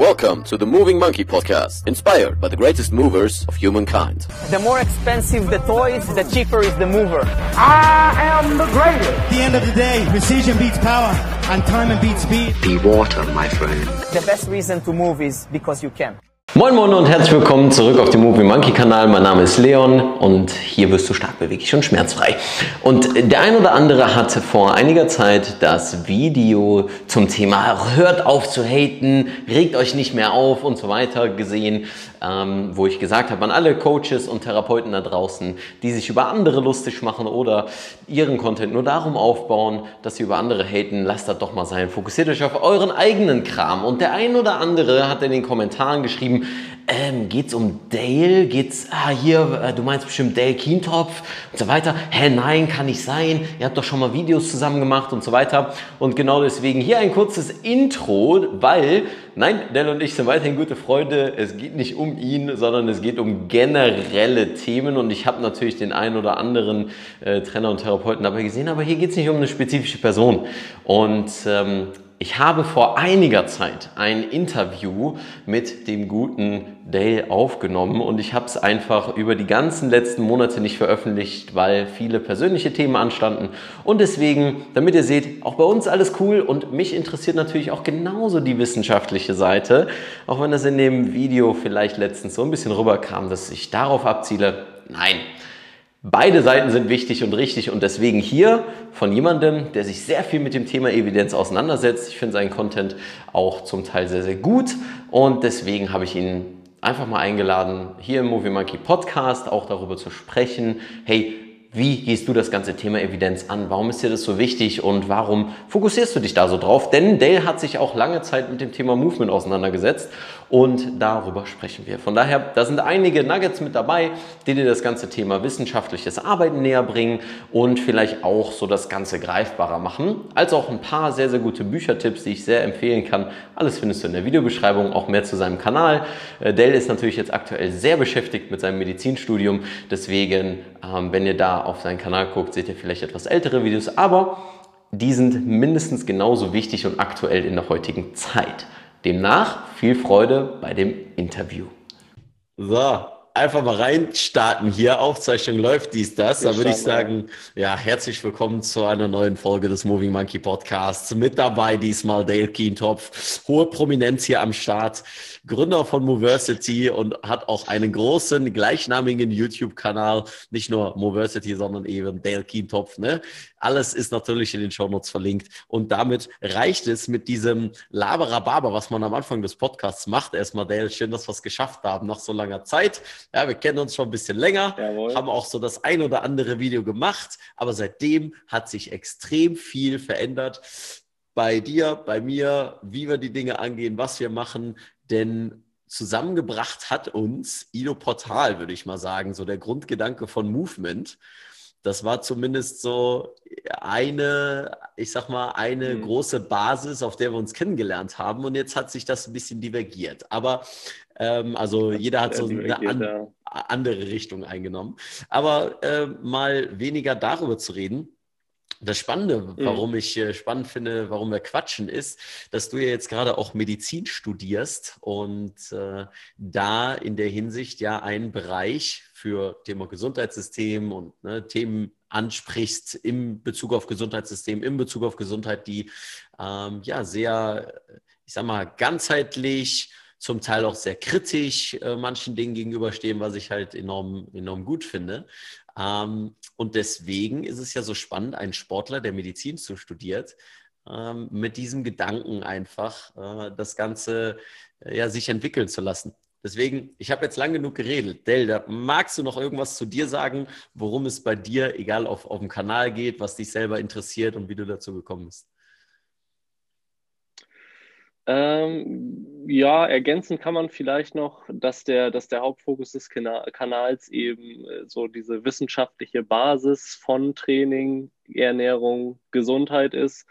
Welcome to the Moving Monkey Podcast, inspired by the greatest movers of humankind. The more expensive the toys, the cheaper is the mover. I am the greatest. At the end of the day, precision beats power, and time beats speed. Be water, my friend. The best reason to move is because you can. Moin Moin und herzlich willkommen zurück auf dem Movie Monkey Kanal. Mein Name ist Leon und hier wirst du stark beweglich und schmerzfrei. Und der ein oder andere hatte vor einiger Zeit das Video zum Thema Hört auf zu haten, regt euch nicht mehr auf und so weiter gesehen, ähm, wo ich gesagt habe an alle Coaches und Therapeuten da draußen, die sich über andere lustig machen oder ihren Content nur darum aufbauen, dass sie über andere haten, lasst das doch mal sein. Fokussiert euch auf euren eigenen Kram. Und der ein oder andere hat in den Kommentaren geschrieben, ähm, geht's um Dale? Geht's, ah, hier, äh, du meinst bestimmt Dale Kientopf und so weiter. Hä, nein, kann nicht sein. Ihr habt doch schon mal Videos zusammen gemacht und so weiter. Und genau deswegen hier ein kurzes Intro, weil, nein, Dale und ich sind weiterhin gute Freunde. Es geht nicht um ihn, sondern es geht um generelle Themen. Und ich habe natürlich den einen oder anderen äh, Trainer und Therapeuten dabei gesehen, aber hier geht's nicht um eine spezifische Person. Und ähm, ich habe vor einiger Zeit ein Interview mit dem guten Dale aufgenommen und ich habe es einfach über die ganzen letzten Monate nicht veröffentlicht, weil viele persönliche Themen anstanden. Und deswegen, damit ihr seht, auch bei uns alles cool und mich interessiert natürlich auch genauso die wissenschaftliche Seite, auch wenn das in dem Video vielleicht letztens so ein bisschen rüberkam, dass ich darauf abziele. Nein, Beide Seiten sind wichtig und richtig und deswegen hier von jemandem, der sich sehr viel mit dem Thema Evidenz auseinandersetzt. Ich finde seinen Content auch zum Teil sehr, sehr gut und deswegen habe ich ihn einfach mal eingeladen, hier im Movie Monkey Podcast auch darüber zu sprechen. Hey, wie gehst du das ganze Thema Evidenz an? Warum ist dir das so wichtig und warum fokussierst du dich da so drauf? Denn Dale hat sich auch lange Zeit mit dem Thema Movement auseinandergesetzt und darüber sprechen wir. Von daher, da sind einige Nuggets mit dabei, die dir das ganze Thema wissenschaftliches Arbeiten näher bringen und vielleicht auch so das Ganze greifbarer machen. Als auch ein paar sehr, sehr gute Büchertipps, die ich sehr empfehlen kann. Alles findest du in der Videobeschreibung, auch mehr zu seinem Kanal. Äh, Dale ist natürlich jetzt aktuell sehr beschäftigt mit seinem Medizinstudium, deswegen, ähm, wenn ihr da auf seinen Kanal guckt, seht ihr vielleicht etwas ältere Videos, aber die sind mindestens genauso wichtig und aktuell in der heutigen Zeit. Demnach viel Freude bei dem Interview. So, einfach mal reinstarten hier. Aufzeichnung läuft dies, das. Da würde ich sagen, ja, herzlich willkommen zu einer neuen Folge des Moving Monkey Podcasts. Mit dabei diesmal Dale Kientopf, hohe Prominenz hier am Start, Gründer von Moversity und hat auch einen großen gleichnamigen YouTube-Kanal. Nicht nur Moversity, sondern eben Dale Kientopf. Ne? Alles ist natürlich in den Shownotes verlinkt. Und damit reicht es mit diesem Laberababa, was man am Anfang des Podcasts macht. Erstmal, Dale, schön, dass wir es geschafft haben nach so langer Zeit. Ja, wir kennen uns schon ein bisschen länger, Jawohl. haben auch so das ein oder andere Video gemacht, aber seitdem hat sich extrem viel verändert bei dir, bei mir, wie wir die Dinge angehen, was wir machen. Denn zusammengebracht hat uns Ido Portal, würde ich mal sagen, so der Grundgedanke von Movement. Das war zumindest so eine, ich sag mal, eine mhm. große Basis, auf der wir uns kennengelernt haben. Und jetzt hat sich das ein bisschen divergiert. Aber ähm, also jeder hat so eine an, andere Richtung eingenommen. Aber äh, mal weniger darüber zu reden, das Spannende, mhm. warum ich äh, spannend finde, warum wir quatschen, ist, dass du ja jetzt gerade auch Medizin studierst und äh, da in der Hinsicht ja einen Bereich für Thema Gesundheitssystem und ne, Themen ansprichst im Bezug auf Gesundheitssystem, im Bezug auf Gesundheit, die ähm, ja sehr, ich sag mal, ganzheitlich, zum Teil auch sehr kritisch äh, manchen Dingen gegenüberstehen, was ich halt enorm, enorm gut finde. Ähm, und deswegen ist es ja so spannend, einen Sportler, der Medizin zu studiert, ähm, mit diesem Gedanken einfach äh, das Ganze äh, ja, sich entwickeln zu lassen. Deswegen, ich habe jetzt lang genug geredet. Delda, magst du noch irgendwas zu dir sagen, worum es bei dir, egal auf, auf dem Kanal geht, was dich selber interessiert und wie du dazu gekommen bist? Ähm, ja, ergänzen kann man vielleicht noch, dass der, dass der Hauptfokus des Kanals eben äh, so diese wissenschaftliche Basis von Training, Ernährung, Gesundheit ist.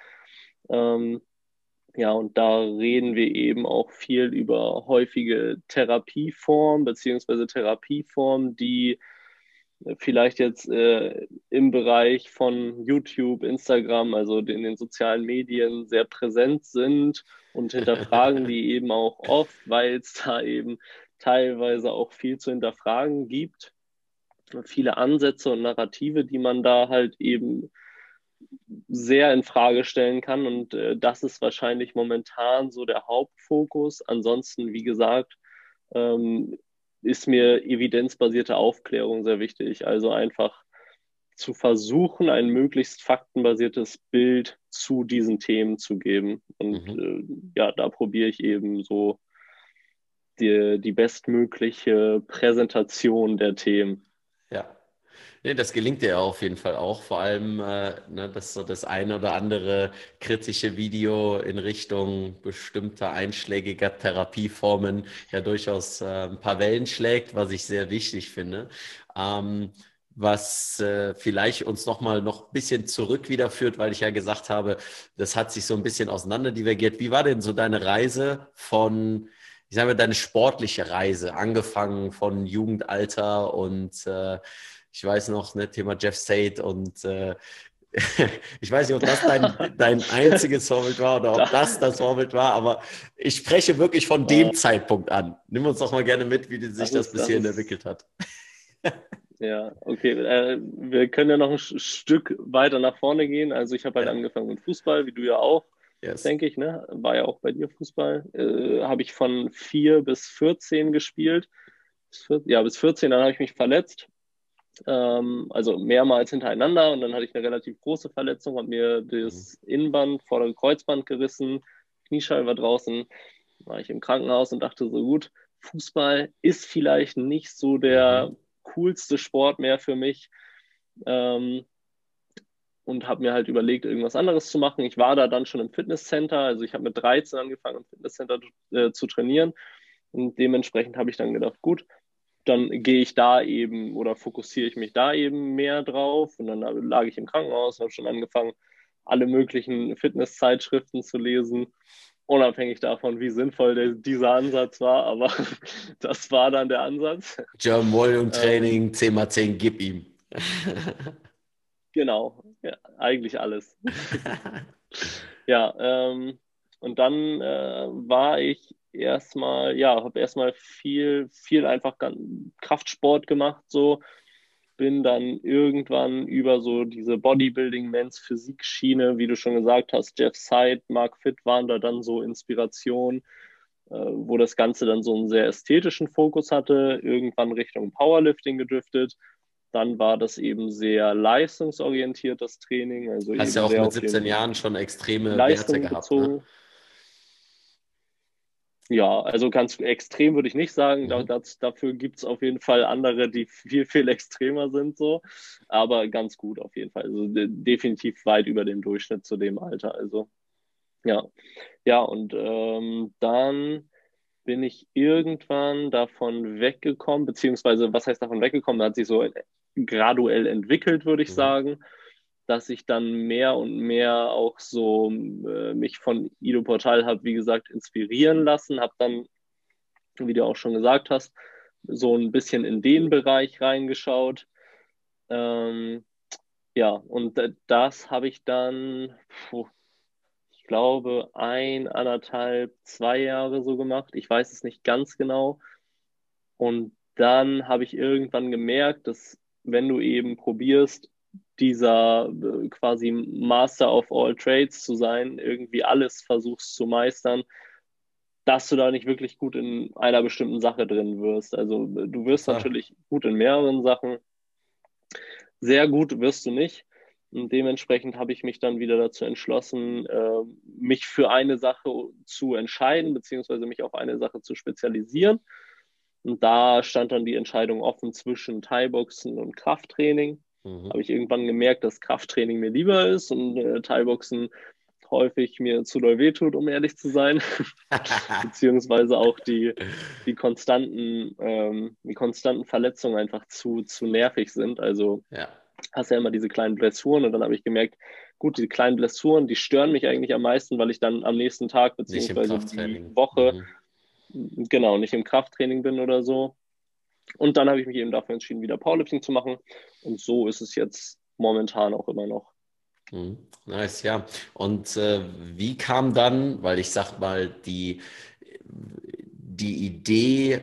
Ähm, ja, und da reden wir eben auch viel über häufige Therapieformen beziehungsweise Therapieformen, die vielleicht jetzt äh, im Bereich von YouTube, Instagram, also in den sozialen Medien sehr präsent sind und hinterfragen die eben auch oft, weil es da eben teilweise auch viel zu hinterfragen gibt. Viele Ansätze und Narrative, die man da halt eben sehr in Frage stellen kann. Und äh, das ist wahrscheinlich momentan so der Hauptfokus. Ansonsten, wie gesagt, ähm, ist mir evidenzbasierte Aufklärung sehr wichtig. Also einfach zu versuchen, ein möglichst faktenbasiertes Bild zu diesen Themen zu geben. Und mhm. äh, ja, da probiere ich eben so die, die bestmögliche Präsentation der Themen. Ja. Nee, das gelingt dir auf jeden Fall auch. Vor allem, äh, ne, dass so das eine oder andere kritische Video in Richtung bestimmter einschlägiger Therapieformen ja durchaus äh, ein paar Wellen schlägt, was ich sehr wichtig finde. Ähm, was äh, vielleicht uns nochmal noch ein bisschen zurück wiederführt, weil ich ja gesagt habe, das hat sich so ein bisschen auseinanderdivergiert. Wie war denn so deine Reise von, ich sage mal, deine sportliche Reise, angefangen von Jugendalter und äh, ich weiß noch, ne, Thema Jeff State und äh, ich weiß nicht, ob das dein, dein einziges Vorbild war oder ob das das Vorbild war, aber ich spreche wirklich von dem Zeitpunkt an. Nimm uns doch mal gerne mit, wie sich das, das bis hierhin entwickelt hat. Ja, okay. Äh, wir können ja noch ein Stück weiter nach vorne gehen. Also ich habe halt ja. angefangen mit Fußball, wie du ja auch, yes. denke ich. Ne? War ja auch bei dir Fußball. Äh, habe ich von 4 bis 14 gespielt. Ja, bis 14, dann habe ich mich verletzt ähm, also mehrmals hintereinander und dann hatte ich eine relativ große Verletzung, habe mir das mhm. Innenband, vordere Kreuzband gerissen, Kniescheibe war draußen, war ich im Krankenhaus und dachte so gut, Fußball ist vielleicht nicht so der mhm. coolste Sport mehr für mich. Ähm, und habe mir halt überlegt, irgendwas anderes zu machen. Ich war da dann schon im Fitnesscenter, also ich habe mit 13 angefangen, im Fitnesscenter äh, zu trainieren. Und dementsprechend habe ich dann gedacht, gut, dann gehe ich da eben oder fokussiere ich mich da eben mehr drauf. Und dann lag ich im Krankenhaus und habe schon angefangen, alle möglichen Fitnesszeitschriften zu lesen, unabhängig davon, wie sinnvoll der, dieser Ansatz war. Aber das war dann der Ansatz. German Volume Training, ähm, 10x10, gib ihm. genau, ja, eigentlich alles. ja, ähm, und dann äh, war ich erstmal, ja, habe erstmal viel, viel einfach Kraftsport gemacht, so. Bin dann irgendwann über so diese Bodybuilding, Men's Physik Schiene, wie du schon gesagt hast, Jeff Seid, Mark Fit waren da dann so Inspiration, äh, wo das Ganze dann so einen sehr ästhetischen Fokus hatte, irgendwann Richtung Powerlifting gedriftet. Dann war das eben sehr leistungsorientiert, das Training. Also Hast ja auch mit 17 Jahren schon extreme Werte gehabt. Ne? Ja, also ganz extrem würde ich nicht sagen. Mhm. Das, dafür gibt es auf jeden Fall andere, die viel, viel extremer sind, so. Aber ganz gut auf jeden Fall. Also de definitiv weit über dem Durchschnitt zu dem Alter. Also ja. Ja, und ähm, dann bin ich irgendwann davon weggekommen, beziehungsweise was heißt davon weggekommen? Hat sich so graduell entwickelt, würde ich mhm. sagen dass ich dann mehr und mehr auch so äh, mich von Ido Portal habe, wie gesagt, inspirieren lassen, habe dann, wie du auch schon gesagt hast, so ein bisschen in den Bereich reingeschaut. Ähm, ja, und das habe ich dann, ich glaube, ein, anderthalb, zwei Jahre so gemacht. Ich weiß es nicht ganz genau. Und dann habe ich irgendwann gemerkt, dass wenn du eben probierst, dieser äh, quasi Master of all Trades zu sein, irgendwie alles versuchst zu meistern, dass du da nicht wirklich gut in einer bestimmten Sache drin wirst. Also äh, du wirst ja. natürlich gut in mehreren Sachen. Sehr gut wirst du nicht. Und dementsprechend habe ich mich dann wieder dazu entschlossen, äh, mich für eine Sache zu entscheiden, beziehungsweise mich auf eine Sache zu spezialisieren. Und da stand dann die Entscheidung offen zwischen Thai-Boxen und Krafttraining. Mhm. Habe ich irgendwann gemerkt, dass Krafttraining mir lieber ist und äh, Thai-Boxen häufig mir zu doll wehtut, um ehrlich zu sein. Beziehungsweise auch die, die, konstanten, ähm, die konstanten Verletzungen einfach zu, zu nervig sind. Also ja. hast ja immer diese kleinen Blessuren und dann habe ich gemerkt, gut, die kleinen Blessuren, die stören mich eigentlich am meisten, weil ich dann am nächsten Tag beziehungsweise die Woche mhm. genau nicht im Krafttraining bin oder so. Und dann habe ich mich eben dafür entschieden, wieder Powerlifting zu machen. Und so ist es jetzt momentan auch immer noch. Mhm. Nice, ja. Und äh, wie kam dann, weil ich sag mal, die, die Idee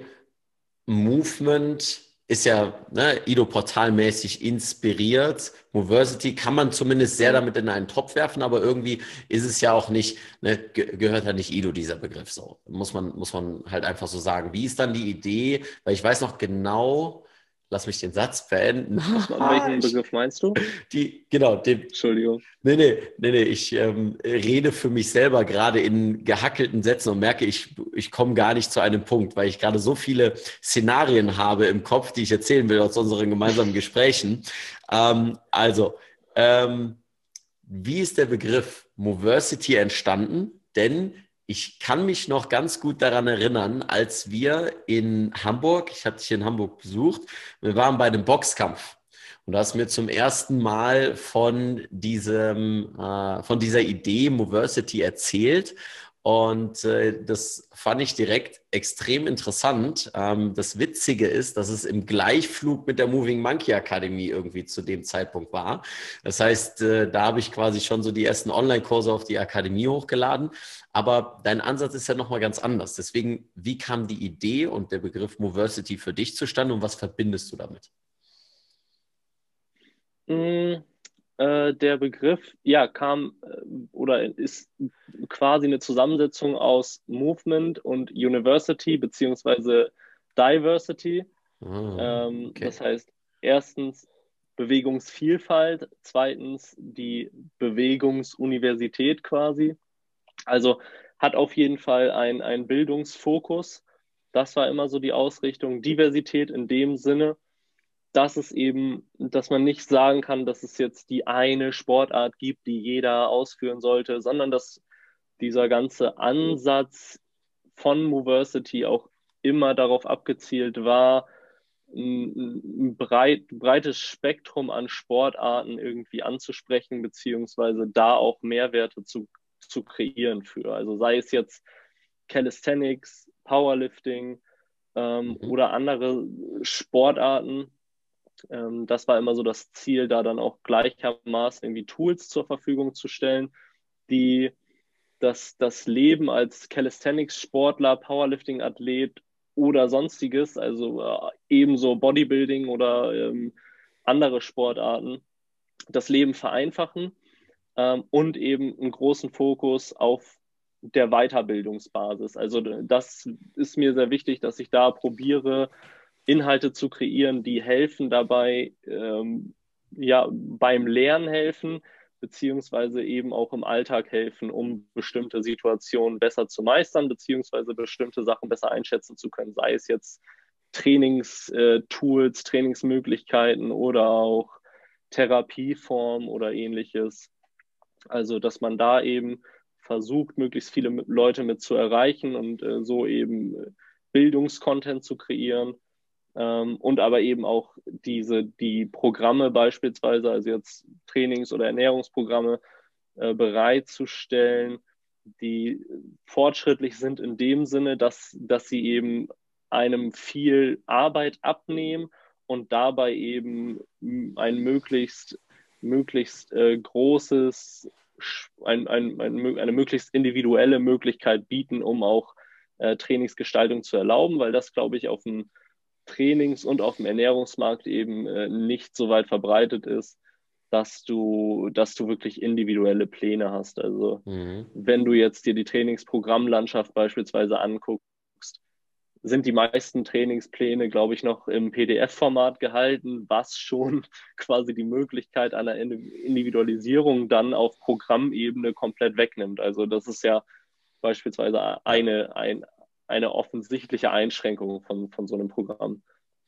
Movement ist ja ne, Ido-Portalmäßig inspiriert. Moversity kann man zumindest sehr damit in einen Topf werfen, aber irgendwie ist es ja auch nicht, ne, gehört ja nicht Ido dieser Begriff so. Muss man, muss man halt einfach so sagen. Wie ist dann die Idee? Weil ich weiß noch genau, lass mich den Satz beenden. Welchen Begriff meinst du? Die, genau, den, Entschuldigung. Nee, nee, nee, nee. ich ähm, rede für mich selber gerade in gehackelten Sätzen und merke, ich, ich komme gar nicht zu einem Punkt, weil ich gerade so viele Szenarien habe im Kopf, die ich erzählen will aus unseren gemeinsamen Gesprächen. Ähm, also, ähm, wie ist der Begriff Moversity entstanden? Denn ich kann mich noch ganz gut daran erinnern, als wir in Hamburg, ich hatte dich in Hamburg besucht, wir waren bei einem Boxkampf. Und du hast mir zum ersten Mal von diesem, äh, von dieser Idee Moversity erzählt. Und äh, das fand ich direkt extrem interessant. Ähm, das Witzige ist, dass es im Gleichflug mit der Moving Monkey Akademie irgendwie zu dem Zeitpunkt war. Das heißt, äh, da habe ich quasi schon so die ersten Online-Kurse auf die Akademie hochgeladen. Aber dein Ansatz ist ja nochmal ganz anders. Deswegen, wie kam die Idee und der Begriff Moversity für dich zustande und was verbindest du damit? Mm, äh, der Begriff, ja, kam äh, oder ist quasi eine Zusammensetzung aus Movement und University beziehungsweise Diversity. Oh, ähm, okay. Das heißt, erstens Bewegungsvielfalt, zweitens die Bewegungsuniversität quasi. Also hat auf jeden Fall einen Bildungsfokus. Das war immer so die Ausrichtung. Diversität in dem Sinne, dass es eben, dass man nicht sagen kann, dass es jetzt die eine Sportart gibt, die jeder ausführen sollte, sondern dass dieser ganze Ansatz von Moversity auch immer darauf abgezielt war, ein breit, breites Spektrum an Sportarten irgendwie anzusprechen, beziehungsweise da auch Mehrwerte zu, zu kreieren für. Also sei es jetzt Calisthenics, Powerlifting ähm, mhm. oder andere Sportarten, ähm, das war immer so das Ziel, da dann auch gleichermaßen irgendwie Tools zur Verfügung zu stellen, die das, das Leben als Calisthenics-Sportler, Powerlifting-Athlet oder sonstiges, also äh, ebenso Bodybuilding oder ähm, andere Sportarten, das Leben vereinfachen ähm, und eben einen großen Fokus auf der Weiterbildungsbasis. Also das ist mir sehr wichtig, dass ich da probiere, Inhalte zu kreieren, die helfen dabei, ähm, ja, beim Lernen helfen, beziehungsweise eben auch im Alltag helfen, um bestimmte Situationen besser zu meistern, beziehungsweise bestimmte Sachen besser einschätzen zu können, sei es jetzt Trainingstools, äh, Trainingsmöglichkeiten oder auch Therapieform oder ähnliches. Also, dass man da eben versucht, möglichst viele Leute mit zu erreichen und äh, so eben äh, Bildungskontent zu kreieren ähm, und aber eben auch diese, die Programme beispielsweise, also jetzt Trainings- oder Ernährungsprogramme äh, bereitzustellen, die fortschrittlich sind in dem Sinne, dass, dass sie eben einem viel Arbeit abnehmen und dabei eben ein möglichst, möglichst äh, großes, ein, ein, ein, eine möglichst individuelle Möglichkeit bieten, um auch äh, Trainingsgestaltung zu erlauben, weil das, glaube ich, auf dem Trainings- und auf dem Ernährungsmarkt eben äh, nicht so weit verbreitet ist, dass du, dass du wirklich individuelle Pläne hast. Also mhm. wenn du jetzt dir die Trainingsprogrammlandschaft beispielsweise anguckst, sind die meisten Trainingspläne, glaube ich, noch im PDF-Format gehalten, was schon quasi die Möglichkeit einer Individualisierung dann auf Programmebene komplett wegnimmt. Also das ist ja beispielsweise eine, ein, eine offensichtliche Einschränkung von, von so einem Programm.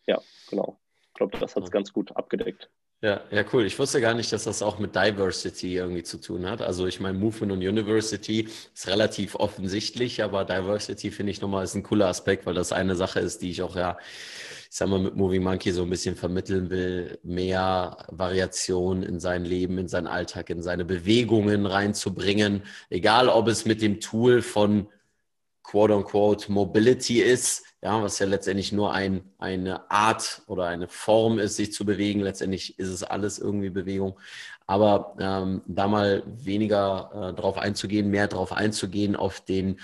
Ja, genau. Ich glaube, das hat es ganz gut abgedeckt. Ja, ja, cool. Ich wusste gar nicht, dass das auch mit Diversity irgendwie zu tun hat. Also ich meine, Movement und University ist relativ offensichtlich, aber Diversity finde ich nochmal ist ein cooler Aspekt, weil das eine Sache ist, die ich auch ja, ich sag mal, mit Moving Monkey so ein bisschen vermitteln will, mehr Variation in sein Leben, in seinen Alltag, in seine Bewegungen reinzubringen. Egal, ob es mit dem Tool von quote unquote Mobility ist, ja, was ja letztendlich nur ein, eine Art oder eine Form ist, sich zu bewegen. Letztendlich ist es alles irgendwie Bewegung. Aber ähm, da mal weniger äh, drauf einzugehen, mehr drauf einzugehen auf den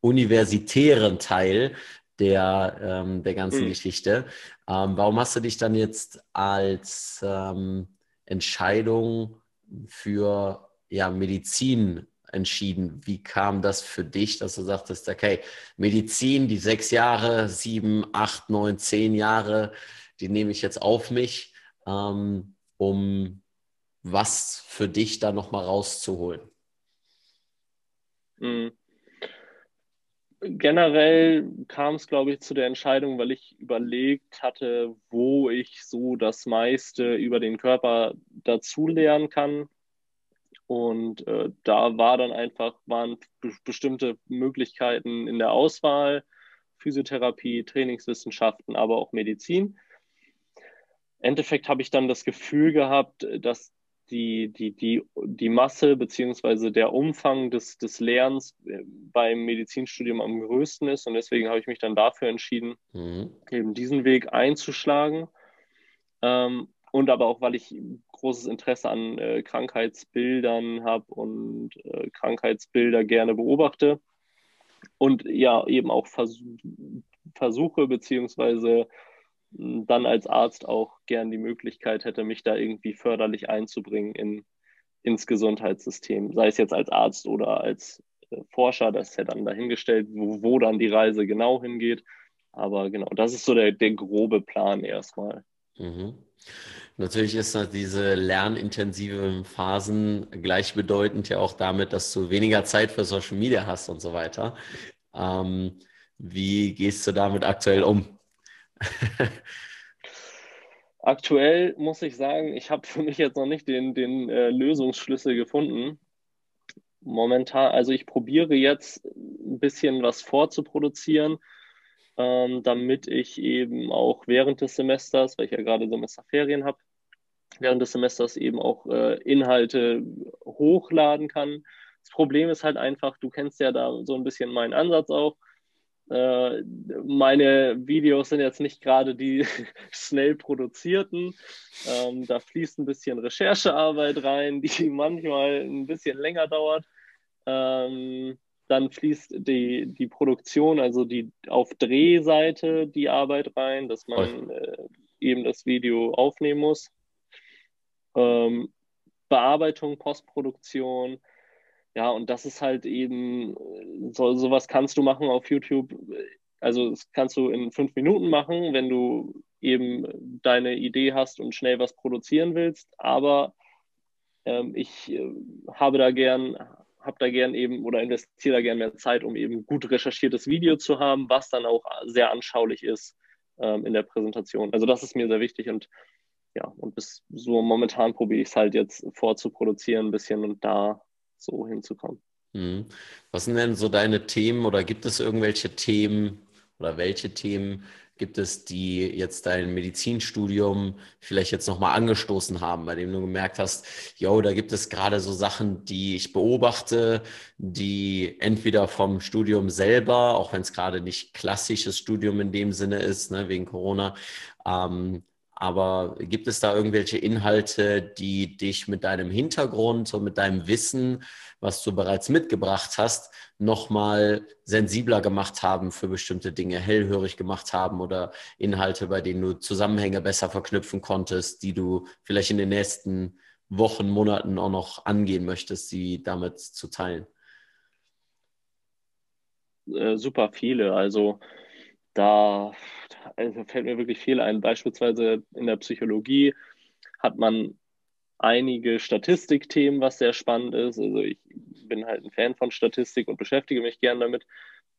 universitären Teil der, ähm, der ganzen mhm. Geschichte. Ähm, warum hast du dich dann jetzt als ähm, Entscheidung für ja, Medizin entschieden? Wie kam das für dich, dass du sagtest, okay, Medizin, die sechs Jahre, sieben, acht, neun, zehn Jahre, die nehme ich jetzt auf mich, ähm, um was für dich da nochmal rauszuholen? Mhm. Generell kam es, glaube ich, zu der Entscheidung, weil ich überlegt hatte, wo ich so das meiste über den Körper dazulernen kann. Und äh, da war dann einfach, waren bestimmte Möglichkeiten in der Auswahl, Physiotherapie, Trainingswissenschaften, aber auch Medizin. Im Endeffekt habe ich dann das Gefühl gehabt, dass die, die, die, die Masse beziehungsweise der Umfang des, des Lernens äh, beim Medizinstudium am größten ist. Und deswegen habe ich mich dann dafür entschieden, mhm. eben diesen Weg einzuschlagen. Ähm, und aber auch, weil ich großes Interesse an äh, Krankheitsbildern habe und äh, Krankheitsbilder gerne beobachte. Und ja, eben auch vers versuche beziehungsweise dann als Arzt auch gern die Möglichkeit hätte, mich da irgendwie förderlich einzubringen in, ins Gesundheitssystem, sei es jetzt als Arzt oder als äh, Forscher, das ist ja dann dahingestellt, wo, wo dann die Reise genau hingeht. Aber genau, das ist so der, der grobe Plan erstmal. Mhm. Natürlich ist diese lernintensiven Phasen gleichbedeutend ja auch damit, dass du weniger Zeit für Social Media hast und so weiter. Ähm, wie gehst du damit aktuell um? Aktuell muss ich sagen, ich habe für mich jetzt noch nicht den, den äh, Lösungsschlüssel gefunden. Momentan, also ich probiere jetzt ein bisschen was vorzuproduzieren, ähm, damit ich eben auch während des Semesters, weil ich ja gerade Semesterferien habe, während des Semesters eben auch äh, Inhalte hochladen kann. Das Problem ist halt einfach, du kennst ja da so ein bisschen meinen Ansatz auch äh, meine Videos sind jetzt nicht gerade die schnell produzierten. Ähm, da fließt ein bisschen Recherchearbeit rein, die manchmal ein bisschen länger dauert. Ähm, dann fließt die, die Produktion, also die auf Drehseite die Arbeit rein, dass man äh, eben das Video aufnehmen muss. Ähm, Bearbeitung, Postproduktion, ja, und das ist halt eben, so, sowas kannst du machen auf YouTube. Also das kannst du in fünf Minuten machen, wenn du eben deine Idee hast und schnell was produzieren willst. Aber ähm, ich äh, habe da gern, habe da gern eben oder investiere da gern mehr Zeit, um eben gut recherchiertes Video zu haben, was dann auch sehr anschaulich ist ähm, in der Präsentation. Also das ist mir sehr wichtig und ja, und bis so momentan probiere ich es halt jetzt vorzuproduzieren ein bisschen und da so hinzukommen. Mhm. Was sind denn so deine Themen oder gibt es irgendwelche Themen oder welche Themen gibt es, die jetzt dein Medizinstudium vielleicht jetzt nochmal angestoßen haben, bei dem du gemerkt hast, yo, da gibt es gerade so Sachen, die ich beobachte, die entweder vom Studium selber, auch wenn es gerade nicht klassisches Studium in dem Sinne ist, ne, wegen Corona, ähm, aber gibt es da irgendwelche Inhalte, die dich mit deinem Hintergrund und mit deinem Wissen, was du bereits mitgebracht hast, nochmal sensibler gemacht haben für bestimmte Dinge, hellhörig gemacht haben oder Inhalte, bei denen du Zusammenhänge besser verknüpfen konntest, die du vielleicht in den nächsten Wochen, Monaten auch noch angehen möchtest, sie damit zu teilen? Äh, super viele. Also da also fällt mir wirklich viel ein. Beispielsweise in der Psychologie hat man einige Statistikthemen, was sehr spannend ist. Also ich bin halt ein Fan von Statistik und beschäftige mich gern damit.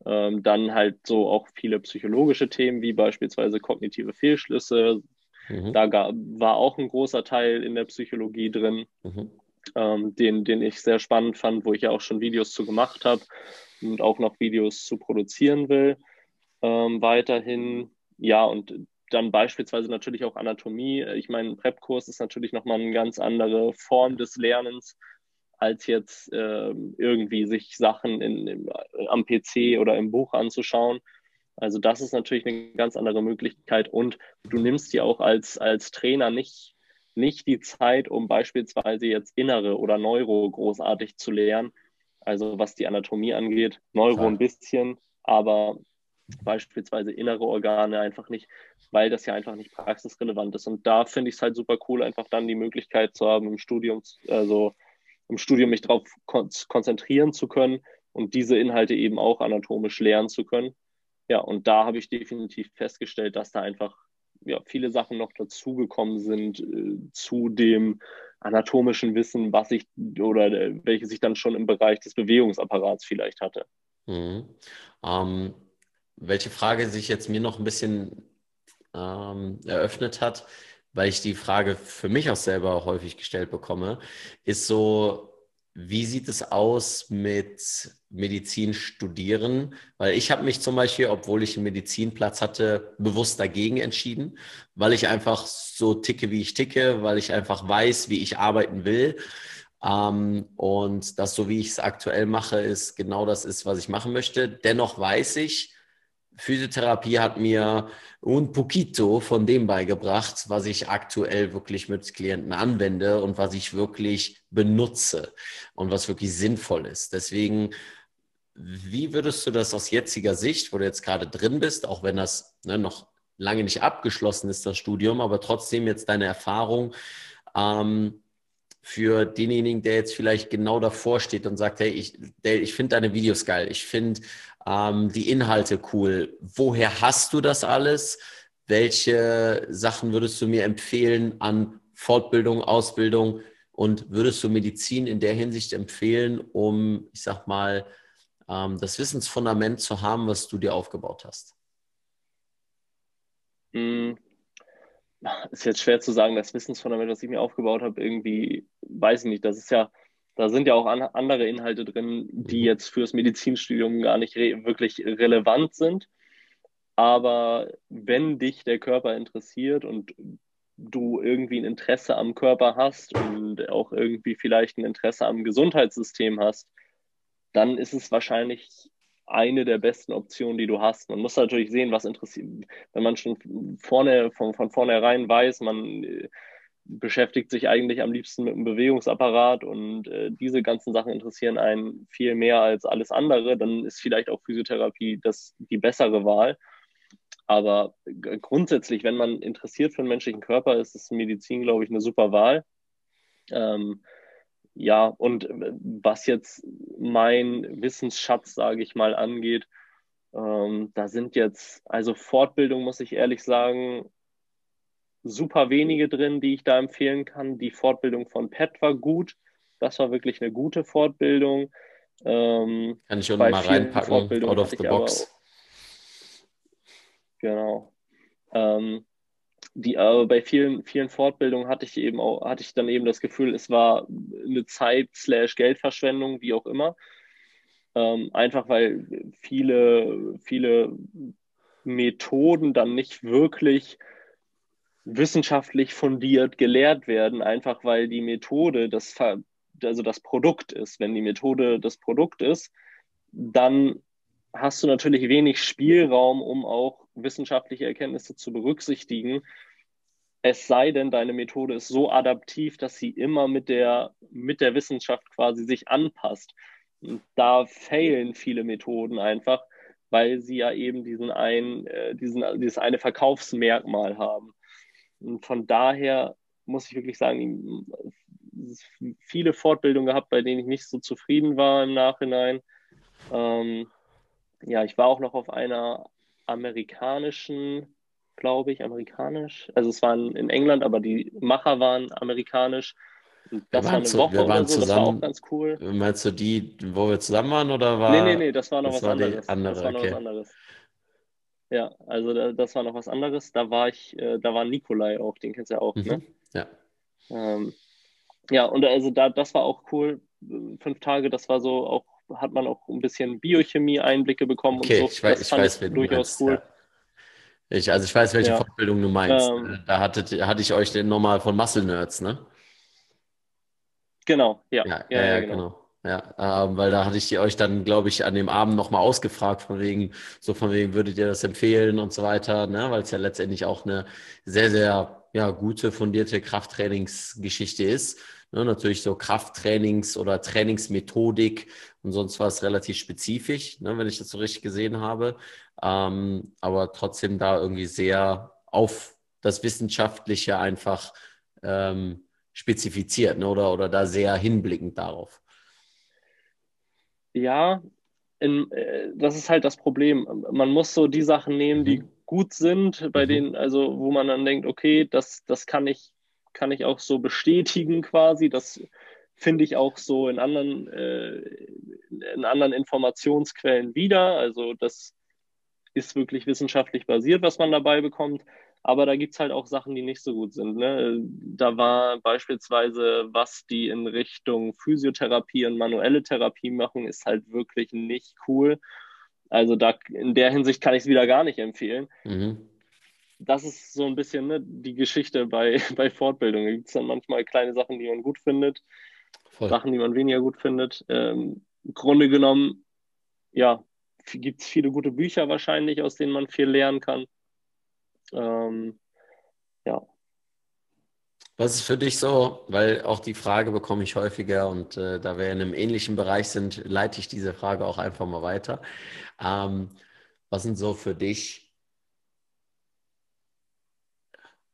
Ähm, dann halt so auch viele psychologische Themen, wie beispielsweise kognitive Fehlschlüsse. Mhm. Da gab, war auch ein großer Teil in der Psychologie drin, mhm. ähm, den, den ich sehr spannend fand, wo ich ja auch schon Videos zu gemacht habe und auch noch Videos zu produzieren will. Ähm, weiterhin ja, und dann beispielsweise natürlich auch Anatomie. Ich meine, ein Prep-Kurs ist natürlich nochmal eine ganz andere Form des Lernens, als jetzt äh, irgendwie sich Sachen in, in, am PC oder im Buch anzuschauen. Also das ist natürlich eine ganz andere Möglichkeit und du nimmst dir auch als, als Trainer nicht, nicht die Zeit, um beispielsweise jetzt Innere oder Neuro großartig zu lernen. Also was die Anatomie angeht, Neuro ein bisschen, aber beispielsweise innere Organe einfach nicht, weil das ja einfach nicht praxisrelevant ist. Und da finde ich es halt super cool, einfach dann die Möglichkeit zu haben, im Studium, also im Studium mich darauf kon konzentrieren zu können und diese Inhalte eben auch anatomisch lernen zu können. Ja, und da habe ich definitiv festgestellt, dass da einfach ja, viele Sachen noch dazugekommen sind äh, zu dem anatomischen Wissen, was ich oder äh, welches ich dann schon im Bereich des Bewegungsapparats vielleicht hatte. Mhm. Ähm, welche Frage sich jetzt mir noch ein bisschen ähm, eröffnet hat, weil ich die Frage für mich auch selber häufig gestellt bekomme, ist so, wie sieht es aus mit Medizin studieren? Weil ich habe mich zum Beispiel, obwohl ich einen Medizinplatz hatte, bewusst dagegen entschieden, weil ich einfach so ticke, wie ich ticke, weil ich einfach weiß, wie ich arbeiten will. Ähm, und das, so wie ich es aktuell mache, ist genau das ist, was ich machen möchte. Dennoch weiß ich, Physiotherapie hat mir un poquito von dem beigebracht, was ich aktuell wirklich mit Klienten anwende und was ich wirklich benutze und was wirklich sinnvoll ist. Deswegen, wie würdest du das aus jetziger Sicht, wo du jetzt gerade drin bist, auch wenn das ne, noch lange nicht abgeschlossen ist, das Studium, aber trotzdem jetzt deine Erfahrung ähm, für denjenigen, der jetzt vielleicht genau davor steht und sagt, hey, ich, ich finde deine Videos geil, ich finde ähm, die Inhalte cool. Woher hast du das alles? Welche Sachen würdest du mir empfehlen an Fortbildung, Ausbildung und würdest du Medizin in der Hinsicht empfehlen, um, ich sag mal, ähm, das Wissensfundament zu haben, was du dir aufgebaut hast? Mm, ist jetzt schwer zu sagen, das Wissensfundament, was ich mir aufgebaut habe, irgendwie, weiß ich nicht, das ist ja da sind ja auch an, andere Inhalte drin, die mhm. jetzt fürs Medizinstudium gar nicht re wirklich relevant sind. Aber wenn dich der Körper interessiert und du irgendwie ein Interesse am Körper hast und auch irgendwie vielleicht ein Interesse am Gesundheitssystem hast, dann ist es wahrscheinlich eine der besten Optionen, die du hast. Man muss natürlich sehen, was interessiert. Wenn man schon vorne, von, von vornherein weiß, man beschäftigt sich eigentlich am liebsten mit dem Bewegungsapparat und äh, diese ganzen Sachen interessieren einen viel mehr als alles andere, dann ist vielleicht auch Physiotherapie das die bessere Wahl. Aber grundsätzlich, wenn man interessiert für den menschlichen Körper ist, ist Medizin, glaube ich, eine super Wahl. Ähm, ja, und äh, was jetzt mein Wissensschatz, sage ich mal, angeht, ähm, da sind jetzt, also Fortbildung, muss ich ehrlich sagen, super wenige drin, die ich da empfehlen kann. Die Fortbildung von Pet war gut. Das war wirklich eine gute Fortbildung. Ähm, kann ich unten mal reinpacken, out of the box. Auch, genau. Ähm, die, äh, bei vielen, vielen Fortbildungen hatte ich eben auch, hatte ich dann eben das Gefühl, es war eine Zeit slash Geldverschwendung, wie auch immer. Ähm, einfach weil viele, viele Methoden dann nicht wirklich wissenschaftlich fundiert gelehrt werden, einfach weil die Methode das, also das Produkt ist. Wenn die Methode das Produkt ist, dann hast du natürlich wenig Spielraum, um auch wissenschaftliche Erkenntnisse zu berücksichtigen. Es sei denn, deine Methode ist so adaptiv, dass sie immer mit der, mit der Wissenschaft quasi sich anpasst. Und da fehlen viele Methoden einfach, weil sie ja eben diesen ein, äh, diesen, dieses eine Verkaufsmerkmal haben. Und von daher muss ich wirklich sagen, viele Fortbildungen gehabt, bei denen ich nicht so zufrieden war im Nachhinein. Ähm, ja, ich war auch noch auf einer amerikanischen, glaube ich, amerikanisch. Also es war in England, aber die Macher waren amerikanisch. Und das war eine zu, Woche wir waren so, zusammen, das war auch ganz cool. Meinst du die, wo wir zusammen waren oder war? Nee, nee, nee, das war noch was war anderes. Andere, das war noch okay. was anderes. Ja, also das war noch was anderes. Da war ich, äh, da war Nikolai auch, den kennst du ja auch, mhm. ne? Ja. Ähm, ja, und also da, das war auch cool. Fünf Tage, das war so auch, hat man auch ein bisschen Biochemie-Einblicke bekommen okay, und so. Ich weiß, ich weiß, wen durchaus cool. Ja. Ich, also ich weiß, welche ja. Fortbildung du meinst. Ähm, da hattet, hatte ich euch den nochmal von Muscle Nerds, ne? Genau, ja. Ja, ja, ja, genau. genau. Ja, ähm, weil da hatte ich euch dann, glaube ich, an dem Abend nochmal ausgefragt, von wegen, so von wegen, würdet ihr das empfehlen und so weiter, ne? weil es ja letztendlich auch eine sehr, sehr ja, gute, fundierte Krafttrainingsgeschichte ist. Ne? Natürlich so Krafttrainings oder Trainingsmethodik und sonst was relativ spezifisch, ne? wenn ich das so richtig gesehen habe. Ähm, aber trotzdem da irgendwie sehr auf das Wissenschaftliche einfach ähm, spezifiziert ne? oder, oder da sehr hinblickend darauf. Ja, in, äh, das ist halt das Problem. Man muss so die Sachen nehmen, die mhm. gut sind, bei mhm. denen, also wo man dann denkt, okay, das, das kann ich, kann ich auch so bestätigen quasi. Das finde ich auch so in anderen, äh, in anderen Informationsquellen wieder. Also das ist wirklich wissenschaftlich basiert, was man dabei bekommt. Aber da gibt es halt auch Sachen, die nicht so gut sind. Ne? Da war beispielsweise, was die in Richtung Physiotherapie und manuelle Therapie machen, ist halt wirklich nicht cool. Also da in der Hinsicht kann ich es wieder gar nicht empfehlen. Mhm. Das ist so ein bisschen ne, die Geschichte bei, bei Fortbildung. Da gibt es dann manchmal kleine Sachen, die man gut findet, Voll. Sachen, die man weniger gut findet. Ähm, Im Grunde genommen, ja, gibt es viele gute Bücher wahrscheinlich, aus denen man viel lernen kann. Ähm, ja. Was ist für dich so, weil auch die Frage bekomme ich häufiger und äh, da wir in einem ähnlichen Bereich sind, leite ich diese Frage auch einfach mal weiter. Ähm, was sind so für dich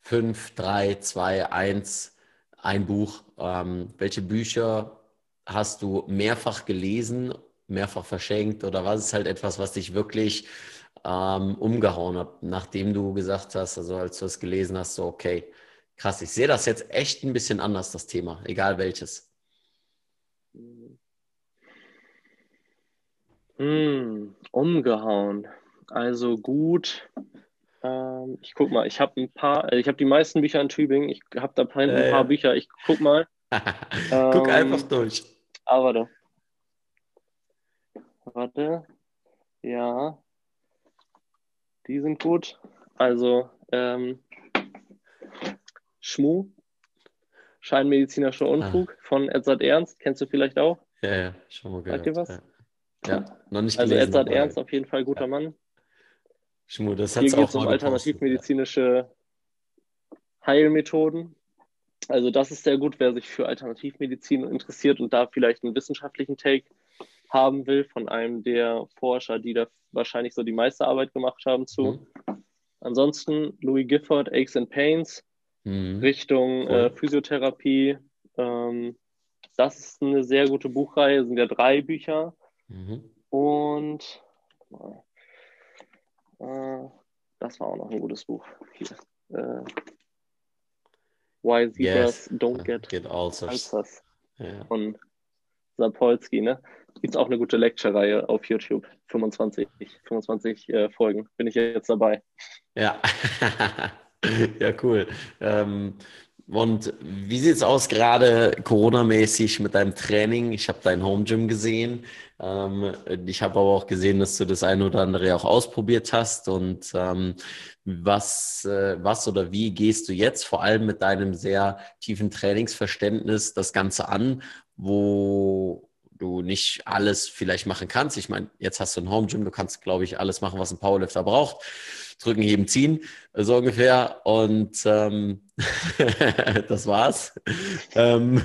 fünf, drei, zwei, eins, ein Buch? Ähm, welche Bücher hast du mehrfach gelesen, mehrfach verschenkt oder was ist halt etwas, was dich wirklich ähm, umgehauen hat, nachdem du gesagt hast, also als du es gelesen hast, so, okay, krass, ich sehe das jetzt echt ein bisschen anders, das Thema, egal welches. Hm, umgehauen. Also gut. Ähm, ich guck mal, ich habe ein paar, äh, ich habe die meisten Bücher in Tübingen. Ich habe da ein äh, paar Bücher. Ich guck mal. guck ähm, einfach durch. Aber warte. Warte. Ja. Die sind gut. Also ähm, Schmu, scheinmedizinischer Unfug ah. von Edzard Ernst, kennst du vielleicht auch? Ja, ja, schon mal gehört. Sagt dir was? Ja, ja noch nicht also gelesen. Also Edzard Ernst auf jeden Fall guter ja. Mann. Schmu, das hat Hier geht es um alternativmedizinische Heilmethoden. Also das ist sehr gut, wer sich für Alternativmedizin interessiert und da vielleicht einen wissenschaftlichen Take haben will von einem der Forscher, die da wahrscheinlich so die meiste Arbeit gemacht haben zu. Mhm. Ansonsten Louis Gifford, Aches and Pains, mhm. Richtung cool. äh, Physiotherapie. Ähm, das ist eine sehr gute Buchreihe, das sind ja drei Bücher. Mhm. Und äh, das war auch noch ein gutes Buch. Hier. Äh, Why Zebras yes. Don't Get, get Ulcers. Ulcers. Ja. Von Sapolsky, ne? Gibt es auch eine gute Lecture-Reihe auf YouTube. 25, 25 äh, Folgen. Bin ich jetzt dabei. Ja, ja, cool. Ähm, und wie sieht es aus gerade Corona-mäßig mit deinem Training? Ich habe dein Home Gym gesehen. Ähm, ich habe aber auch gesehen, dass du das eine oder andere auch ausprobiert hast. Und ähm, was, äh, was oder wie gehst du jetzt vor allem mit deinem sehr tiefen Trainingsverständnis das Ganze an, wo du nicht alles vielleicht machen kannst. Ich meine, jetzt hast du ein Home Gym, du kannst, glaube ich, alles machen, was ein Powerlifter braucht. Drücken, heben, ziehen, so ungefähr. Und ähm, das war's. ähm,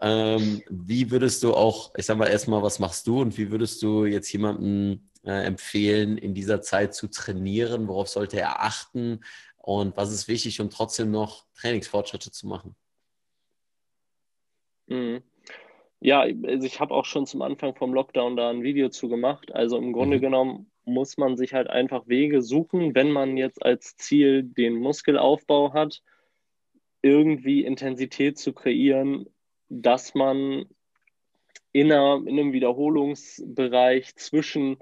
ähm, wie würdest du auch, ich sag mal erstmal, was machst du und wie würdest du jetzt jemandem äh, empfehlen, in dieser Zeit zu trainieren? Worauf sollte er achten? Und was ist wichtig, um trotzdem noch Trainingsfortschritte zu machen? Mhm. Ja, also ich habe auch schon zum Anfang vom Lockdown da ein Video zu gemacht. Also im Grunde mhm. genommen muss man sich halt einfach Wege suchen, wenn man jetzt als Ziel den Muskelaufbau hat, irgendwie Intensität zu kreieren, dass man in, einer, in einem Wiederholungsbereich zwischen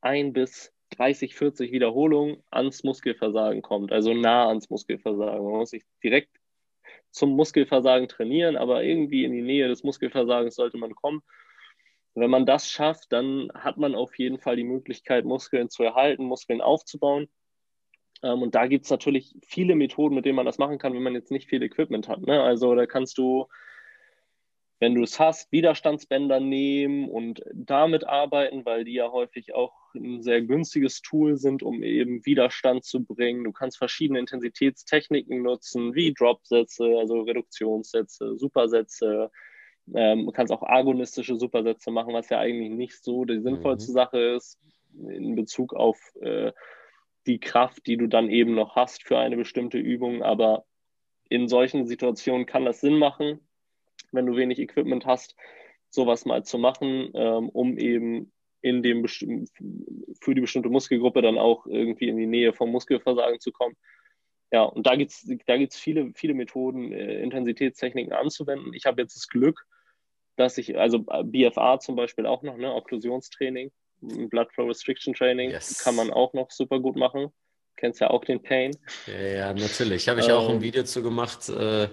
1 bis 30, 40 Wiederholungen ans Muskelversagen kommt, also nah ans Muskelversagen. Man muss sich direkt zum Muskelversagen trainieren, aber irgendwie in die Nähe des Muskelversagens sollte man kommen. wenn man das schafft, dann hat man auf jeden Fall die Möglichkeit, Muskeln zu erhalten, Muskeln aufzubauen. Ähm, und da gibt es natürlich viele Methoden, mit denen man das machen kann, wenn man jetzt nicht viel Equipment hat. Ne? Also da kannst du wenn du es hast, Widerstandsbänder nehmen und damit arbeiten, weil die ja häufig auch ein sehr günstiges Tool sind, um eben Widerstand zu bringen. Du kannst verschiedene Intensitätstechniken nutzen, wie Dropsätze, also Reduktionssätze, Supersätze. Ähm, du kannst auch agonistische Supersätze machen, was ja eigentlich nicht so die sinnvollste mhm. Sache ist in Bezug auf äh, die Kraft, die du dann eben noch hast für eine bestimmte Übung. Aber in solchen Situationen kann das Sinn machen, wenn du wenig Equipment hast, sowas mal zu machen, ähm, um eben in dem für die bestimmte Muskelgruppe dann auch irgendwie in die Nähe vom Muskelversagen zu kommen. Ja, und da gibt es da gibt's viele, viele Methoden, äh, Intensitätstechniken anzuwenden. Ich habe jetzt das Glück, dass ich, also BFA zum Beispiel auch noch, ne, Okklusionstraining, Blood Flow Restriction Training, yes. kann man auch noch super gut machen. Kennst ja auch den Pain. Ja, ja natürlich. Habe ich auch ein ähm. Video zu gemacht äh,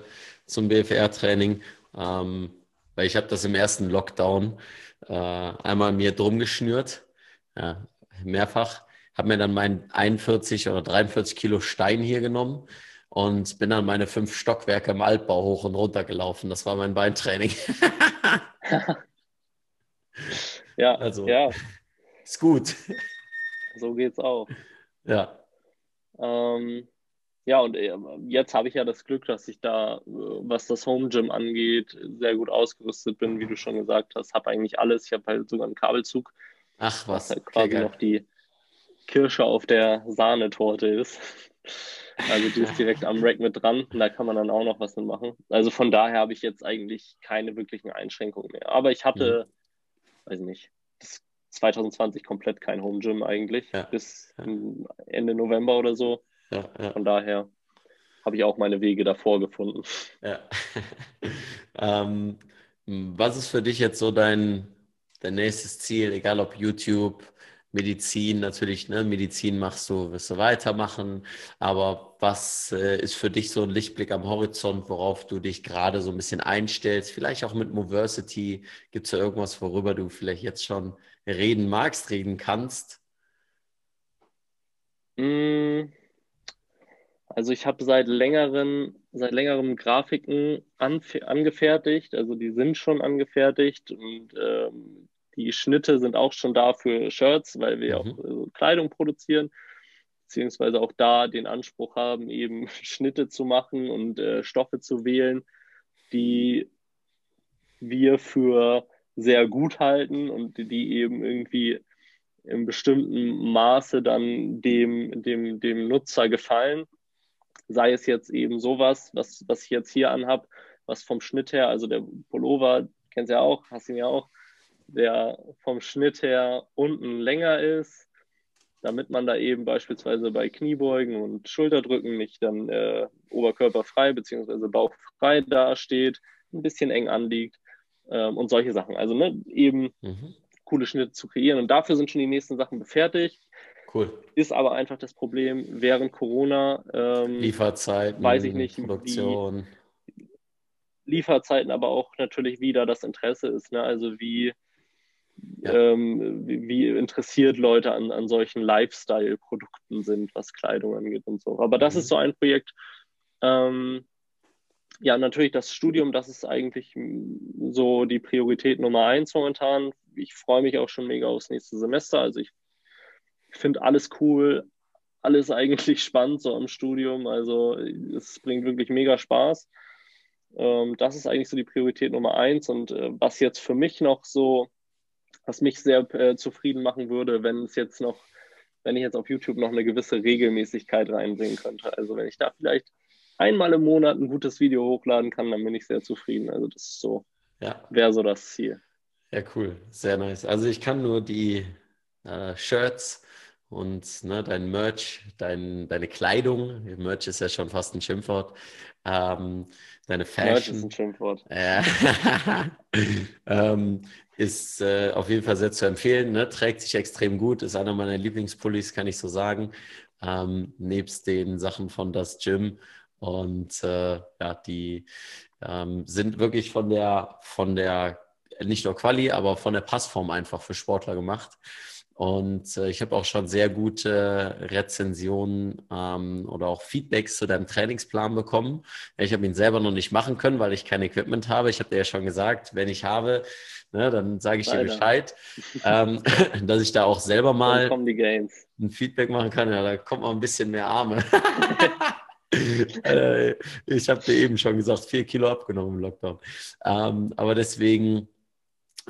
zum BFR-Training. Ähm, weil ich habe das im ersten Lockdown äh, einmal mir drum geschnürt, ja, mehrfach, habe mir dann meinen 41 oder 43 Kilo Stein hier genommen und bin dann meine fünf Stockwerke im Altbau hoch und runter gelaufen. Das war mein Beintraining. ja, also ja. ist gut. So geht's auch. Ja. Ähm, ja, und äh, jetzt habe ich ja das Glück, dass ich da, äh, was das Home Gym angeht, sehr gut ausgerüstet bin, wie du schon gesagt hast. Habe eigentlich alles. Ich habe halt sogar einen Kabelzug. Ach was. Was halt quasi okay, noch die Kirsche auf der Sahnetorte ist. Also die ist direkt am Rack mit dran. Und da kann man dann auch noch was mitmachen. Also von daher habe ich jetzt eigentlich keine wirklichen Einschränkungen mehr. Aber ich hatte, mhm. weiß nicht, 2020 komplett kein Home Gym eigentlich. Ja. Bis Ende November oder so. Ja, ja. Von daher habe ich auch meine Wege davor gefunden. Ja. ähm, was ist für dich jetzt so dein, dein nächstes Ziel, egal ob YouTube, Medizin, natürlich, ne, Medizin machst du, wirst du weitermachen, aber was äh, ist für dich so ein Lichtblick am Horizont, worauf du dich gerade so ein bisschen einstellst? Vielleicht auch mit Moversity, gibt es da irgendwas, worüber du vielleicht jetzt schon reden magst, reden kannst? Mm. Also ich habe seit längeren, seit längerem Grafiken angefertigt, also die sind schon angefertigt und ähm, die Schnitte sind auch schon da für Shirts, weil wir mhm. auch äh, Kleidung produzieren, beziehungsweise auch da den Anspruch haben, eben Schnitte zu machen und äh, Stoffe zu wählen, die wir für sehr gut halten und die eben irgendwie im bestimmten Maße dann dem, dem, dem Nutzer gefallen sei es jetzt eben sowas, was, was ich jetzt hier anhab, was vom Schnitt her, also der Pullover, kennst du ja auch, hast ihn ja auch, der vom Schnitt her unten länger ist, damit man da eben beispielsweise bei Kniebeugen und Schulterdrücken nicht dann äh, oberkörperfrei bzw. bauchfrei dasteht, ein bisschen eng anliegt ähm, und solche Sachen. Also ne, eben mhm. coole Schnitte zu kreieren. Und dafür sind schon die nächsten Sachen befertigt. Cool. Ist aber einfach das Problem während Corona. Ähm, Lieferzeiten, weiß ich nicht, Produktion. Lieferzeiten, aber auch natürlich wieder das Interesse ist. Ne? Also wie, ja. ähm, wie, wie, interessiert Leute an, an solchen Lifestyle-Produkten sind, was Kleidung angeht und so. Aber das mhm. ist so ein Projekt. Ähm, ja, natürlich das Studium, das ist eigentlich so die Priorität Nummer eins momentan. Ich freue mich auch schon mega aufs nächste Semester. Also ich finde alles cool, alles eigentlich spannend so am Studium. Also es bringt wirklich mega Spaß. Ähm, das ist eigentlich so die Priorität Nummer eins. Und äh, was jetzt für mich noch so, was mich sehr äh, zufrieden machen würde, wenn es jetzt noch, wenn ich jetzt auf YouTube noch eine gewisse Regelmäßigkeit reinbringen könnte. Also wenn ich da vielleicht einmal im Monat ein gutes Video hochladen kann, dann bin ich sehr zufrieden. Also das ist so, ja. wäre so das Ziel. Ja, cool, sehr nice. Also ich kann nur die äh, Shirts und ne, dein Merch, dein, deine Kleidung, Merch ist ja schon fast ein Schimpfwort, ähm, deine Fashion. Merch ist ein Schimpfwort. Äh, ähm, ist äh, auf jeden Fall sehr zu empfehlen, ne? trägt sich extrem gut, ist einer meiner Lieblingspullis, kann ich so sagen, ähm, nebst den Sachen von das Gym und äh, ja, die ähm, sind wirklich von der, von der, nicht nur Quali, aber von der Passform einfach für Sportler gemacht. Und äh, ich habe auch schon sehr gute Rezensionen ähm, oder auch Feedbacks zu deinem Trainingsplan bekommen. Ich habe ihn selber noch nicht machen können, weil ich kein Equipment habe. Ich habe dir ja schon gesagt, wenn ich habe, ne, dann sage ich Leider. dir Bescheid, ähm, dass ich da auch selber mal ein Feedback machen kann. Ja, da kommt mal ein bisschen mehr Arme. Äh, ich habe dir eben schon gesagt, vier Kilo abgenommen im Lockdown. Ähm, aber deswegen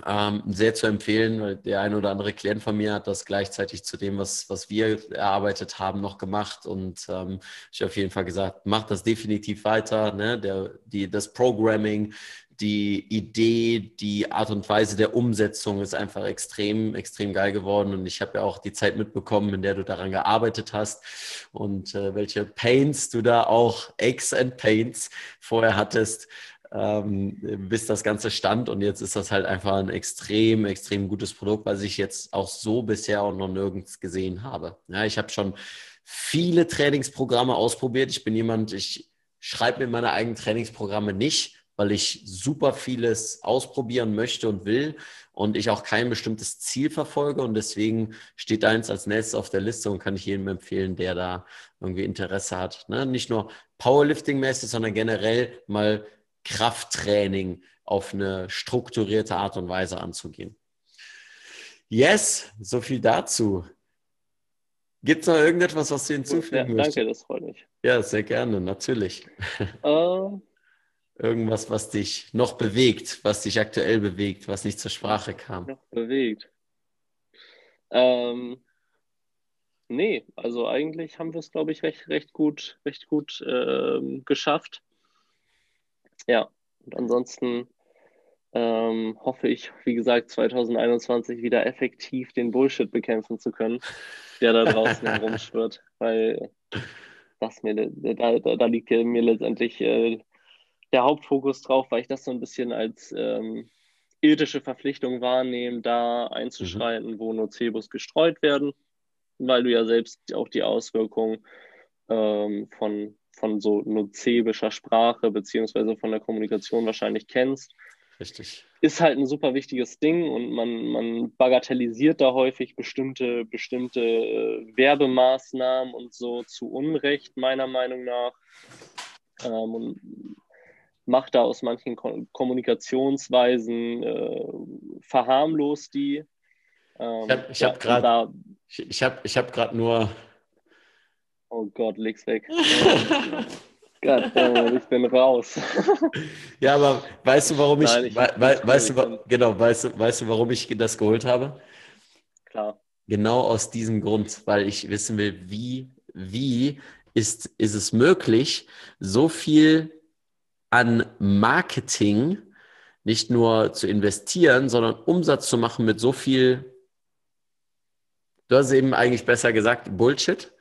ähm, sehr zu empfehlen, weil der ein oder andere Klient von mir hat das gleichzeitig zu dem, was, was wir erarbeitet haben, noch gemacht. Und ähm, ich habe auf jeden Fall gesagt, mach das definitiv weiter. Ne? Der, die, das Programming, die Idee, die Art und Weise der Umsetzung ist einfach extrem, extrem geil geworden. Und ich habe ja auch die Zeit mitbekommen, in der du daran gearbeitet hast und äh, welche Pains du da auch, Aches and Pains vorher hattest ähm, bis das Ganze stand. Und jetzt ist das halt einfach ein extrem, extrem gutes Produkt, was ich jetzt auch so bisher auch noch nirgends gesehen habe. Ja, ich habe schon viele Trainingsprogramme ausprobiert. Ich bin jemand, ich schreibe mir meine eigenen Trainingsprogramme nicht, weil ich super vieles ausprobieren möchte und will und ich auch kein bestimmtes Ziel verfolge und deswegen steht eins als nächstes auf der Liste und kann ich jedem empfehlen, der da irgendwie Interesse hat. Ne? Nicht nur Powerlifting-mäßig, sondern generell mal Krafttraining auf eine strukturierte Art und Weise anzugehen. Yes, so viel dazu. Gibt es noch irgendetwas, was du hinzufügen ja, möchtest? Danke, das freut mich. Ja, sehr gerne, natürlich. Uh, Irgendwas, was dich noch bewegt, was dich aktuell bewegt, was nicht zur Sprache kam. Noch bewegt. Ähm, nee, also eigentlich haben wir es, glaube ich, recht, recht gut, recht gut ähm, geschafft. Ja, und ansonsten ähm, hoffe ich, wie gesagt, 2021 wieder effektiv den Bullshit bekämpfen zu können, der da draußen herumschwirrt, weil das mir, da, da, da liegt mir letztendlich äh, der Hauptfokus drauf, weil ich das so ein bisschen als ähm, ethische Verpflichtung wahrnehme, da einzuschreiten, mhm. wo Nocebos gestreut werden, weil du ja selbst auch die Auswirkungen ähm, von von so nozebischer Sprache beziehungsweise von der Kommunikation wahrscheinlich kennst. Richtig. Ist halt ein super wichtiges Ding und man, man bagatellisiert da häufig bestimmte, bestimmte äh, Werbemaßnahmen und so zu Unrecht, meiner Meinung nach. Ähm, und macht da aus manchen Ko Kommunikationsweisen, äh, verharmlost die. Ähm, ich habe gerade ich hab, ich hab grad nur Oh Gott, leg's weg. Gott, ich bin raus. ja, aber weißt du, warum ich, Nein, ich we weißt du, genau, weißt du, weißt du, warum ich das geholt habe? Klar. Genau aus diesem Grund, weil ich wissen will, wie, wie ist, ist es möglich, so viel an Marketing nicht nur zu investieren, sondern Umsatz zu machen mit so viel, du hast eben eigentlich besser gesagt, Bullshit.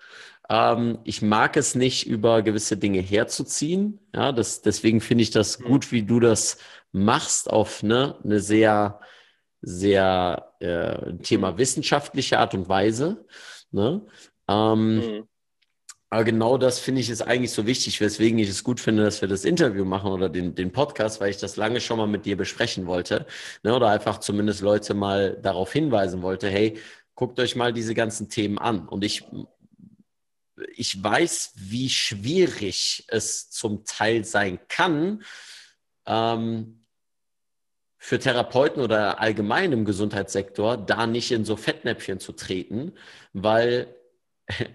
Ähm, ich mag es nicht, über gewisse Dinge herzuziehen. Ja, das, deswegen finde ich das mhm. gut, wie du das machst, auf ne, eine sehr, sehr äh, Thema mhm. wissenschaftliche Art und Weise. Ne? Ähm, mhm. Aber genau das finde ich ist eigentlich so wichtig, weswegen ich es gut finde, dass wir das Interview machen oder den, den Podcast, weil ich das lange schon mal mit dir besprechen wollte. Ne? Oder einfach zumindest Leute mal darauf hinweisen wollte, hey, guckt euch mal diese ganzen Themen an. Und ich ich weiß, wie schwierig es zum Teil sein kann, ähm, für Therapeuten oder allgemein im Gesundheitssektor da nicht in so Fettnäpfchen zu treten, weil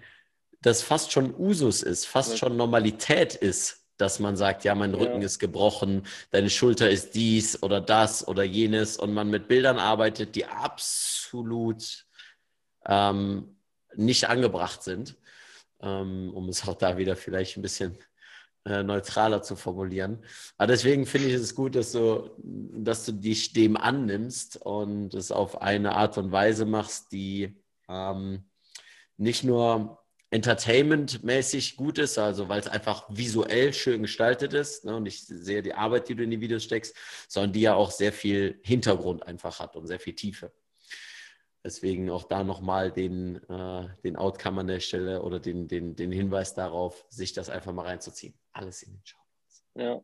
das fast schon Usus ist, fast schon Normalität ist, dass man sagt, ja, mein Rücken ja. ist gebrochen, deine Schulter ist dies oder das oder jenes und man mit Bildern arbeitet, die absolut ähm, nicht angebracht sind ähm, um es auch da wieder vielleicht ein bisschen äh, neutraler zu formulieren. Aber deswegen finde ich es gut, dass du, dass du dich dem annimmst und es auf eine Art und Weise machst, die ähm, nicht nur entertainmentmäßig gut ist, also weil es einfach visuell schön gestaltet ist ne, und ich sehe die Arbeit, die du in die Videos steckst, sondern die ja auch sehr viel Hintergrund einfach hat und sehr viel Tiefe. Deswegen auch da nochmal den, äh, den Outcome an der Stelle oder den, den, den Hinweis darauf, sich das einfach mal reinzuziehen. Alles in den Show. Ja.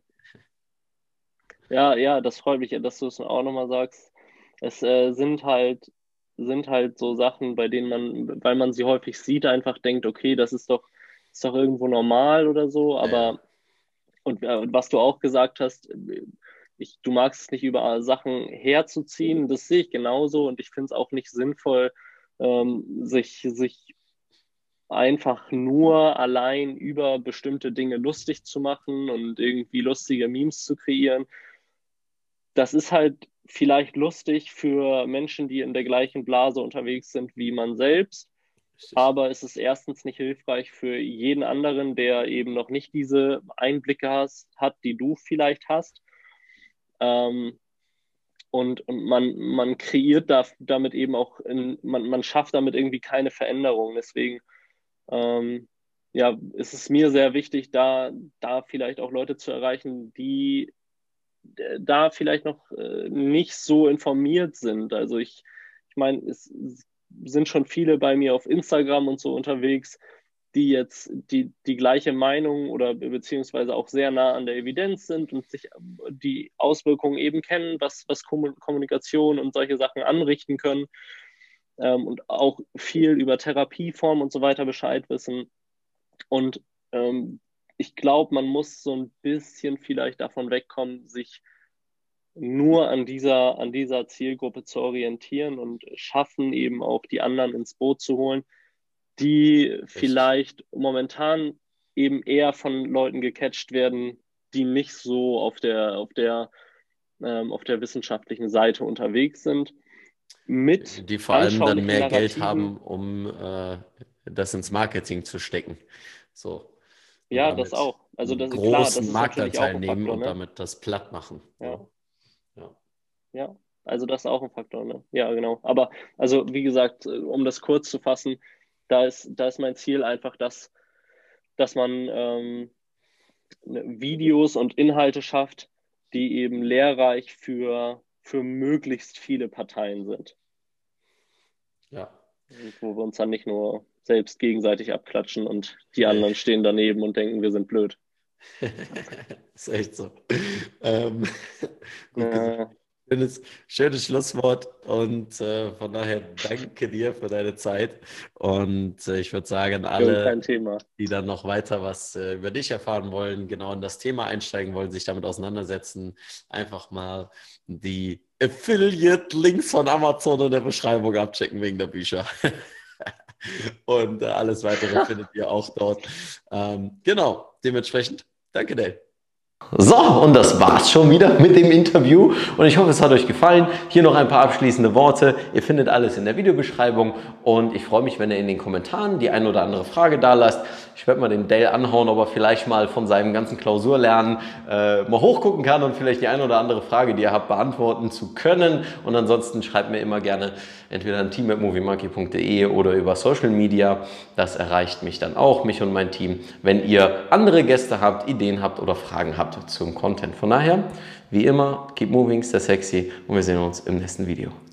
Ja, ja, das freut mich, dass du es auch nochmal sagst. Es äh, sind halt sind halt so Sachen, bei denen man, weil man sie häufig sieht, einfach denkt, okay, das ist doch, ist doch irgendwo normal oder so, aber ja. und, äh, und was du auch gesagt hast, ich, du magst es nicht über Sachen herzuziehen, das sehe ich genauso und ich finde es auch nicht sinnvoll, ähm, sich, sich einfach nur allein über bestimmte Dinge lustig zu machen und irgendwie lustige Memes zu kreieren. Das ist halt vielleicht lustig für Menschen, die in der gleichen Blase unterwegs sind wie man selbst. Aber es ist erstens nicht hilfreich für jeden anderen, der eben noch nicht diese Einblicke has, hat, die du vielleicht hast. Ähm, und, und man, man kreiert da, damit eben auch, in, man, man schafft damit irgendwie keine Veränderung. Deswegen ähm, ja, ist es mir sehr wichtig, da, da vielleicht auch Leute zu erreichen, die äh, da vielleicht noch äh, nicht so informiert sind. Also ich, ich meine, es sind schon viele bei mir auf Instagram und so unterwegs, die jetzt die, die gleiche Meinung oder beziehungsweise auch sehr nah an der Evidenz sind und sich die Auswirkungen eben kennen, was, was Kommunikation und solche Sachen anrichten können ähm, und auch viel über Therapieformen und so weiter Bescheid wissen. Und ähm, ich glaube, man muss so ein bisschen vielleicht davon wegkommen, sich nur an dieser, an dieser Zielgruppe zu orientieren und schaffen, eben auch die anderen ins Boot zu holen, die vielleicht momentan eben eher von Leuten gecatcht werden, die nicht so auf der, auf der, ähm, auf der wissenschaftlichen Seite unterwegs sind mit die vor allem dann mehr Geld haben, um äh, das ins Marketing zu stecken. So. Ja, das auch. Also das großen klar, das Marktanteil nehmen Faktor, und ne? damit das platt machen. Ja. ja. Ja, also das ist auch ein Faktor, ne? Ja, genau. Aber also wie gesagt, um das kurz zu fassen, da ist, da ist mein Ziel einfach, dass, dass man ähm, ne, Videos und Inhalte schafft, die eben lehrreich für für möglichst viele Parteien sind. Ja. Und wo wir uns dann nicht nur selbst gegenseitig abklatschen und die anderen stehen daneben und denken, wir sind blöd. ist echt so. Ähm, gut ja. Schönes, schönes Schlusswort und äh, von daher danke dir für deine Zeit. Und äh, ich würde sagen, alle, die dann noch weiter was äh, über dich erfahren wollen, genau in das Thema einsteigen wollen, sich damit auseinandersetzen, einfach mal die Affiliate-Links von Amazon in der Beschreibung abchecken wegen der Bücher. und äh, alles weitere findet ihr auch dort. Ähm, genau, dementsprechend, danke Dale. So, und das war's schon wieder mit dem Interview und ich hoffe, es hat euch gefallen. Hier noch ein paar abschließende Worte. Ihr findet alles in der Videobeschreibung und ich freue mich, wenn ihr in den Kommentaren die ein oder andere Frage da lasst. Ich werde mal den Dale anhauen, ob er vielleicht mal von seinem ganzen Klausurlernen äh, mal hochgucken kann und vielleicht die ein oder andere Frage, die ihr habt, beantworten zu können. Und ansonsten schreibt mir immer gerne entweder an team.moviemonkey.de oder über Social Media. Das erreicht mich dann auch, mich und mein Team, wenn ihr andere Gäste habt, Ideen habt oder Fragen habt zum Content. Von daher, wie immer, keep moving, stay sexy und wir sehen uns im nächsten Video.